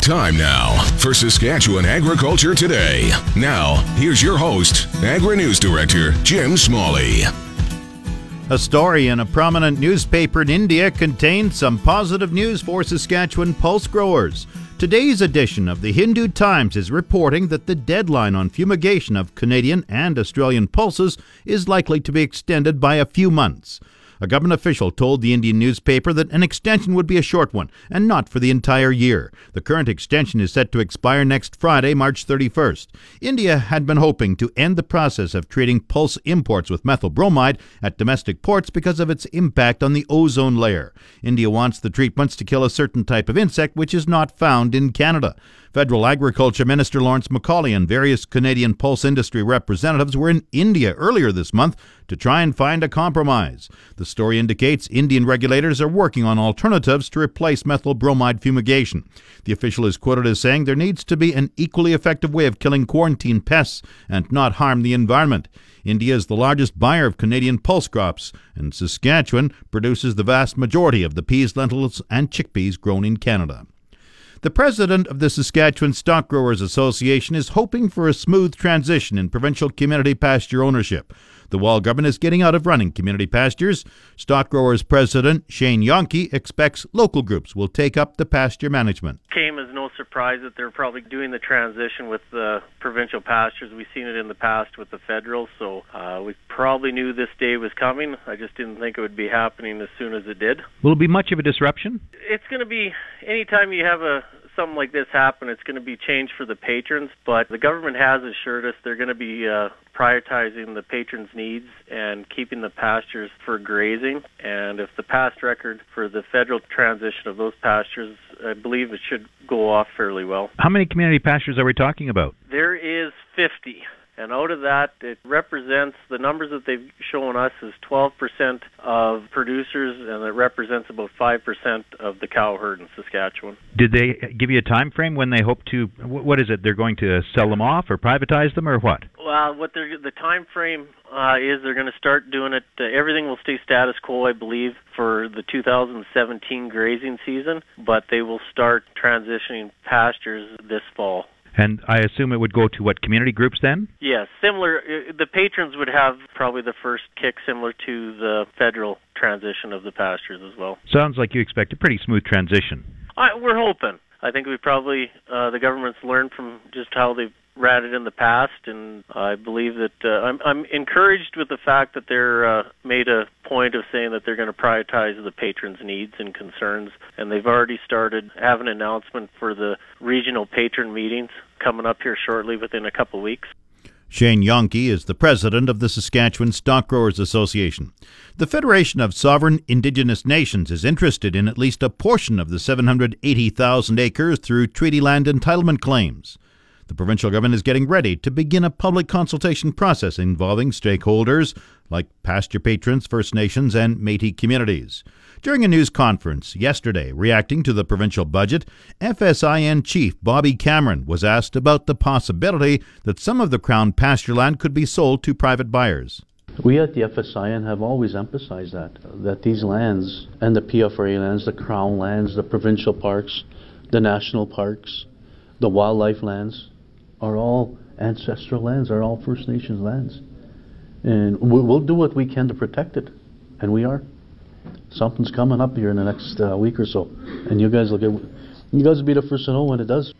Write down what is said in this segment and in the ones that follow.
Time now for Saskatchewan Agriculture Today. Now, here's your host, Agri News Director Jim Smalley. A story in a prominent newspaper in India contains some positive news for Saskatchewan pulse growers. Today's edition of the Hindu Times is reporting that the deadline on fumigation of Canadian and Australian pulses is likely to be extended by a few months. A government official told the Indian newspaper that an extension would be a short one and not for the entire year. The current extension is set to expire next Friday, March 31st. India had been hoping to end the process of treating pulse imports with methyl bromide at domestic ports because of its impact on the ozone layer. India wants the treatments to kill a certain type of insect which is not found in Canada. Federal Agriculture Minister Lawrence MacAulay and various Canadian pulse industry representatives were in India earlier this month to try and find a compromise. The story indicates Indian regulators are working on alternatives to replace methyl bromide fumigation. The official is quoted as saying there needs to be an equally effective way of killing quarantine pests and not harm the environment. India is the largest buyer of Canadian pulse crops, and Saskatchewan produces the vast majority of the peas, lentils, and chickpeas grown in Canada. The president of the Saskatchewan Stock Growers Association is hoping for a smooth transition in provincial community pasture ownership. The Wall government is getting out of running community pastures. Stock Growers President Shane Jahnke expects local groups will take up the pasture management. Came as no surprise that they're probably doing the transition with the provincial pastures. We've seen it in the past with the federal, so uh, we probably knew this day was coming. I just didn't think it would be happening as soon as it did. Will it be much of a disruption? It's going to be anytime you have a something like this happen, it's going to be change for the patrons. But the government has assured us they're going to be uh, prioritizing the patrons' needs and keeping the pastures for grazing. And if the past record for the federal transition of those pastures, I believe it should go off fairly well. How many community pastures are we talking about? There is 50. And out of that, it represents the numbers that they've shown us is 12% of producers, and it represents about 5% of the cow herd in Saskatchewan. Did they give you a time frame when they hope to? What is it? They're going to sell them off or privatize them or what? Well, what they're, the time frame uh, is they're going to start doing it. Uh, everything will stay status quo, I believe, for the 2017 grazing season, but they will start transitioning pastures this fall. And I assume it would go to what community groups then? Yes, similar. Uh, the patrons would have probably the first kick, similar to the federal transition of the pastures as well. Sounds like you expect a pretty smooth transition. I, we're hoping. I think we probably uh, the government's learned from just how they've it in the past, and I believe that uh, I'm, I'm encouraged with the fact that they're uh, made a point of saying that they're going to prioritize the patrons' needs and concerns, and they've already started have an announcement for the regional patron meetings coming up here shortly within a couple weeks. Shane Jahnke is the president of the Saskatchewan Stock Growers Association. The Federation of Sovereign Indigenous Nations is interested in at least a portion of the 780,000 acres through treaty land entitlement claims. The provincial government is getting ready to begin a public consultation process involving stakeholders like pasture patrons, First Nations, and Metis communities. During a news conference yesterday reacting to the provincial budget, FSIN chief Bobby Cameron was asked about the possibility that some of the Crown pasture land could be sold to private buyers. We at the FSIN have always emphasized that, that these lands and the PFRA lands, the Crown lands, the provincial parks, the national parks, the wildlife lands, are all ancestral lands, are all First Nations lands. And we'll do what we can to protect it, and we are. Something's coming up here in the next uh, week or so, and you guys will get, you guys will be the first to know when it does.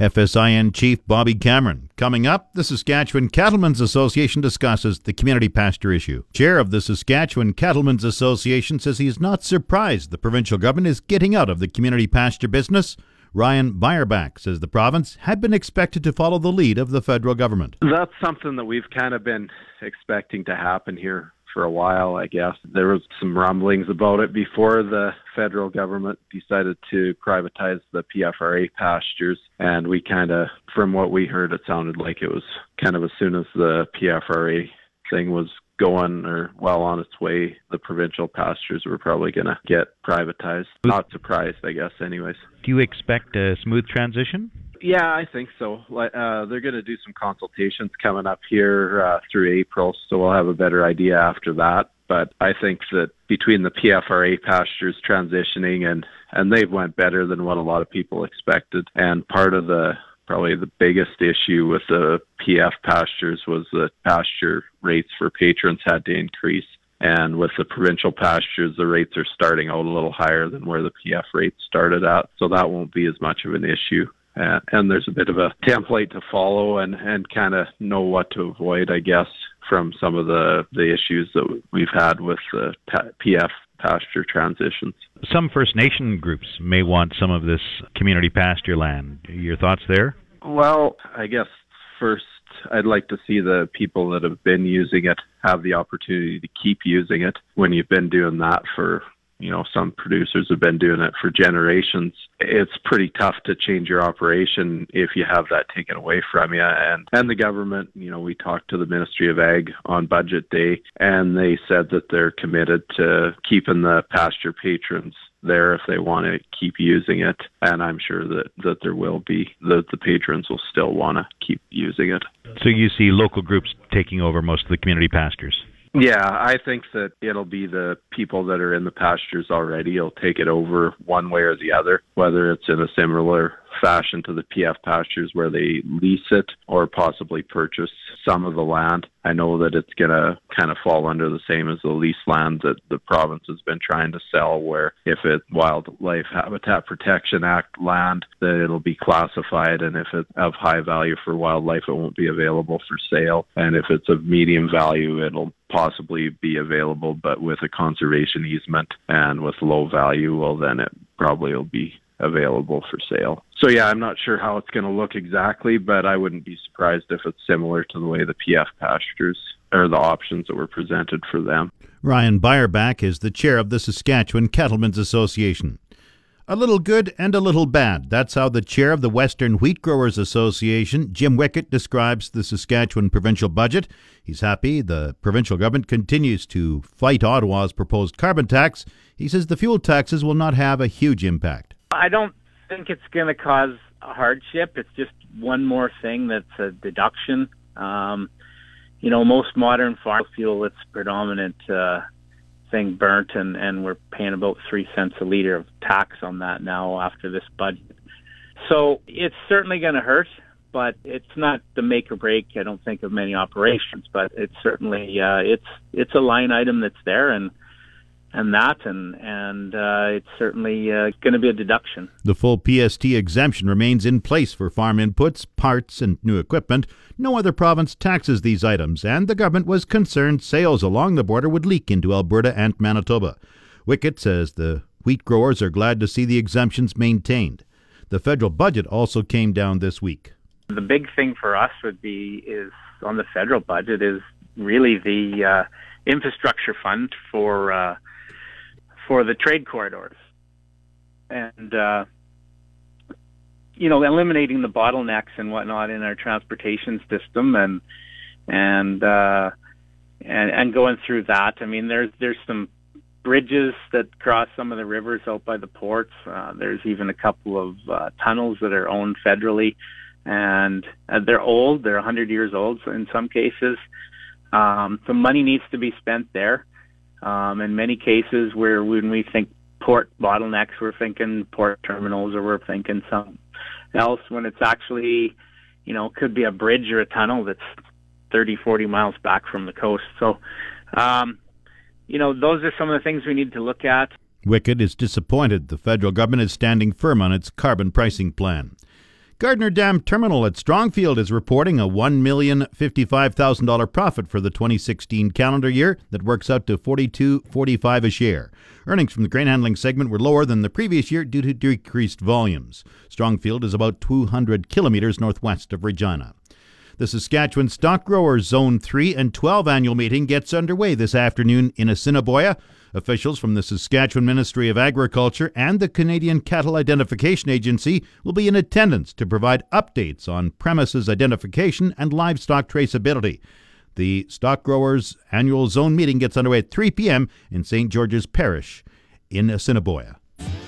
FSIN Chief Bobby Cameron. Coming up, the Saskatchewan Cattlemen's Association discusses the community pasture issue. Chair of the Saskatchewan Cattlemen's Association says he is not surprised the provincial government is getting out of the community pasture business. Ryan Beierbach says the province had been expected to follow the lead of the federal government. That's something that we've kind of been expecting to happen here for a while, I guess. There was some rumblings about it before the federal government decided to privatize the PFRA pastures. And we kind of, from what we heard, it sounded like it was kind of as soon as the PFRA thing was going or well on its way, the provincial pastures were probably going to get privatized. Not surprised, I guess, anyways. Do you expect a smooth transition? Yeah, I think so. Uh, they're going to do some consultations coming up here uh, through April, so we'll have a better idea after that. But I think that between the PFRA pastures transitioning and and they went better than what a lot of people expected. And part of the probably the biggest issue with the PF pastures was that pasture rates for patrons had to increase. And with the provincial pastures, the rates are starting out a little higher than where the PF rates started at. So that won't be as much of an issue. And there's a bit of a template to follow and, and kind of know what to avoid, I guess, from some of the, the issues that we've had with the PF pasture transitions. Some First Nation groups may want some of this community pasture land. Your thoughts there? Well, I guess first I'd like to see the people that have been using it have the opportunity to keep using it. When you've been doing that for you know some producers have been doing it for generations it's pretty tough to change your operation if you have that taken away from you. And and the government you know we talked to the ministry of ag on budget day and they said that they're committed to keeping the pasture patrons there if they want to keep using it. And i'm sure that that there will be that the patrons will still want to keep using it. So you see local groups taking over most of the community pastures yeah, I think that it'll be the people that are in the pastures already. will take it over one way or the other, whether it's in a similar fashion to the PF pastures where they lease it or possibly purchase some of the land. I know that it's going to kind of fall under the same as the lease land that the province has been trying to sell, where if it's Wildlife Habitat Protection Act land, that it'll be classified, and if it's of high value for wildlife, it won't be available for sale. And if it's of medium value, it'll possibly be available, but with a conservation easement and with low value, well, then it probably will be available for sale. So yeah, I'm not sure how it's going to look exactly, but I wouldn't be surprised if it's similar to the way the PF pastures or the options that were presented for them. Ryan Beierbach is the chair of the Saskatchewan Cattlemen's Association. A little good and a little bad. That's how the chair of the Western Wheat Growers Association, Jim Wickett, describes the Saskatchewan provincial budget. He's happy the provincial government continues to fight Ottawa's proposed carbon tax. He says the fuel taxes will not have a huge impact. I don't think it's going to cause a hardship. It's just one more thing that's a deduction. Um, you know, most modern farm fuel, it's predominant uh, thing burnt, and, and we're paying about three cents a liter of tax on that now after this budget. So it's certainly going to hurt, but it's not the make or break. I don't think of many operations, but it's certainly uh, it's it's a line item that's there, and and that, and and uh, it's certainly uh, going to be a deduction. The full PST exemption remains in place for farm inputs, parts, and new equipment. No other province taxes these items, and the government was concerned sales along the border would leak into Alberta and Manitoba. Wickett says the wheat growers are glad to see the exemptions maintained. The federal budget also came down this week. The big thing for us would be is on the federal budget is really the uh, infrastructure fund for uh, for the trade corridors, and uh, you know, eliminating the bottlenecks and whatnot in our transportation system, and and uh, and and going through that. I mean, there's there's some bridges that cross some of the rivers out by the ports. Uh, there's even a couple of uh, tunnels that are owned federally, and uh, they're old. They're 100 years old in some cases. Um, some money needs to be spent there. Um, in many cases, where when we think port bottlenecks, we're thinking port terminals, or we're thinking something else. When it's actually, you know, could be a bridge or a tunnel that's 30, 40 miles back from the coast. So, um, you know, those are some of the things we need to look at. Wickett is disappointed the federal government is standing firm on its carbon pricing plan. Gardiner Dam Terminal at Strongfield is reporting a $1,055,000 profit for the 2016 calendar year that works out to 42.45 a share. Earnings from the grain handling segment were lower than the previous year due to decreased volumes. Strongfield is about 200 kilometers northwest of Regina. The Saskatchewan Stock Growers Zone 3 and 12 annual meeting gets underway this afternoon in Assiniboia. Officials from the Saskatchewan Ministry of Agriculture and the Canadian Cattle Identification Agency will be in attendance to provide updates on premises identification and livestock traceability. The Stock Growers Annual Zone meeting gets underway at 3 p.m. in St. George's Parish in Assiniboia.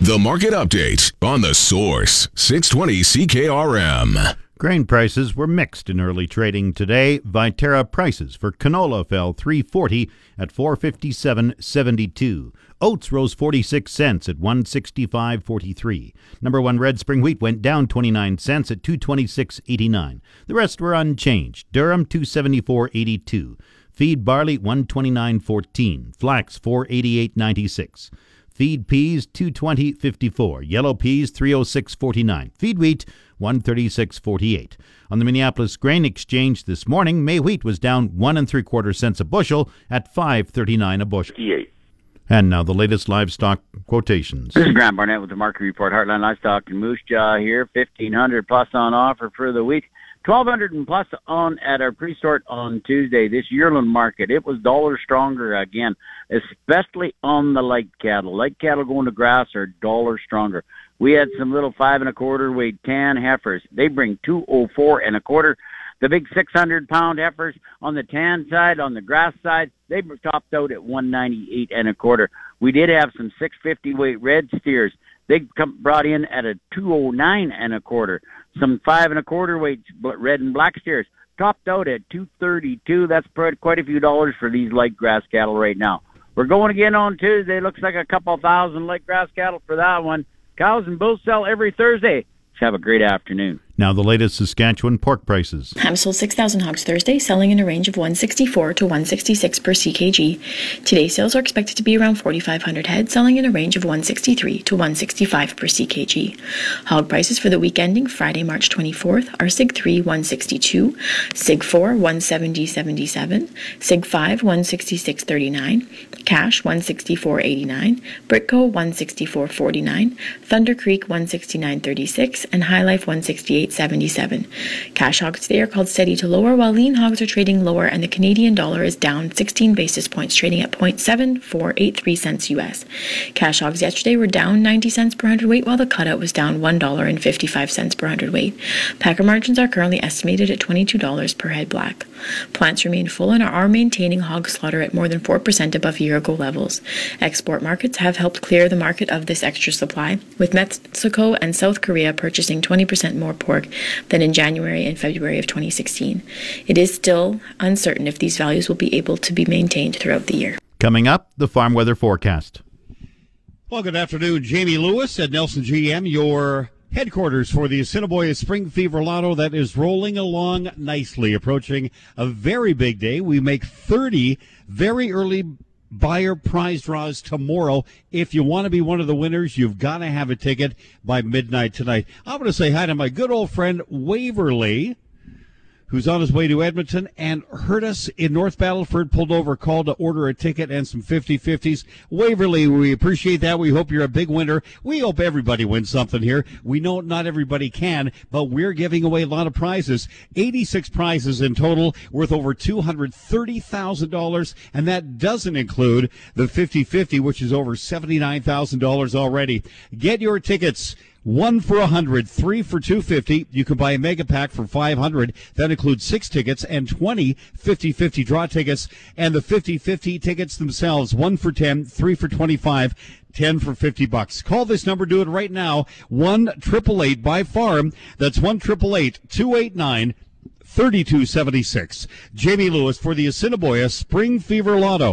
The Market Update on the Source, 620 CKRM. Grain prices were mixed in early trading today. Viterra prices for canola fell 340 at 457.72. Oats rose 46 cents at 165.43. Number 1 red spring wheat went down 29 cents at 226.89. The rest were unchanged. Durum 274.82. Feed barley 129.14. Flax 488.96. Feed peas 220.54. Yellow peas 306.49. Feed wheat 136.48. On the Minneapolis Grain Exchange this morning, May wheat was down one and three quarter cents a bushel at 5.39 a bushel. And now the latest livestock quotations. This is Grant Barnett with the market report. Heartland Livestock and Moose Jaw here. Fifteen hundred plus on offer for the week. 1200 and plus on at our pre-sort on Tuesday. This yearling market, it was dollar stronger again, especially on the light cattle. Light cattle going to grass are dollar stronger. We had some little five and a quarter weight tan heifers. They bring 204 and a quarter. The big 600 pound heifers on the tan side, on the grass side, they topped out at 198 and a quarter. We did have some 650 weight red steers. They come, brought in at a 209 and a quarter. Some five and a quarter weights, red and black steers, topped out at 232. That's quite a few dollars for these light grass cattle right now. We're going again on Tuesday. Looks like a couple thousand light grass cattle for that one. Cows and bulls sell every Thursday. Have a great afternoon. Now the latest Saskatchewan pork prices. Ham sold 6,000 hogs Thursday, selling in a range of 164 to 166 per ckg. Today sales are expected to be around 4,500 head, selling in a range of 163 to 165 per ckg. Hog prices for the week ending Friday, March 24th are Sig 3 162, Sig 4 170.77, Sig 5 166.39, Cash 164.89, Britco 164.49, Thunder Creek 169.36, and HyLife 168. 77. Cash hogs today are called steady to lower, while lean hogs are trading lower, and the Canadian dollar is down 16 basis points, trading at 0.7483 cents US. Cash hogs yesterday were down 90 cents per hundredweight, while the cutout was down $1.55 per hundredweight. Packer margins are currently estimated at $22 per head black. Plants remain full and are maintaining hog slaughter at more than 4% above year ago levels. Export markets have helped clear the market of this extra supply, with Mexico and South Korea purchasing 20% more pork than in January and February of 2016. It is still uncertain if these values will be able to be maintained throughout the year. Coming up, the farm weather forecast. Well, good afternoon. Jamie Lewis at Nelson GM, your headquarters for the Assiniboia Spring Fever Lotto that is rolling along nicely, approaching a very big day. We make 30 very early buyer prize draws tomorrow. If you want to be one of the winners, you've got to have a ticket by midnight tonight. I want to say hi to my good old friend Waverly who's on his way to Edmonton and heard us in North Battleford, pulled over, called to order a ticket and some 50-50s. Waverly, we appreciate that. We hope you're a big winner. We hope everybody wins something here. We know not everybody can, but we're giving away a lot of prizes. 86 prizes in total, worth over $230,000, and that doesn't include the 50-50, which is over $79,000 already. Get your tickets one for a hundred, three for two fifty. You can buy a mega pack for five hundred. That includes six tickets and 20 50-50 draw tickets, and the 50-50 tickets themselves. One for ten, three for twenty-five. 10 for 50 bucks. Call this number, do it right now. 1 triple eight by farm. That's 1 triple eight two eight nine thirty two seventy six. Jamie Lewis for the Assiniboia Spring Fever Lotto.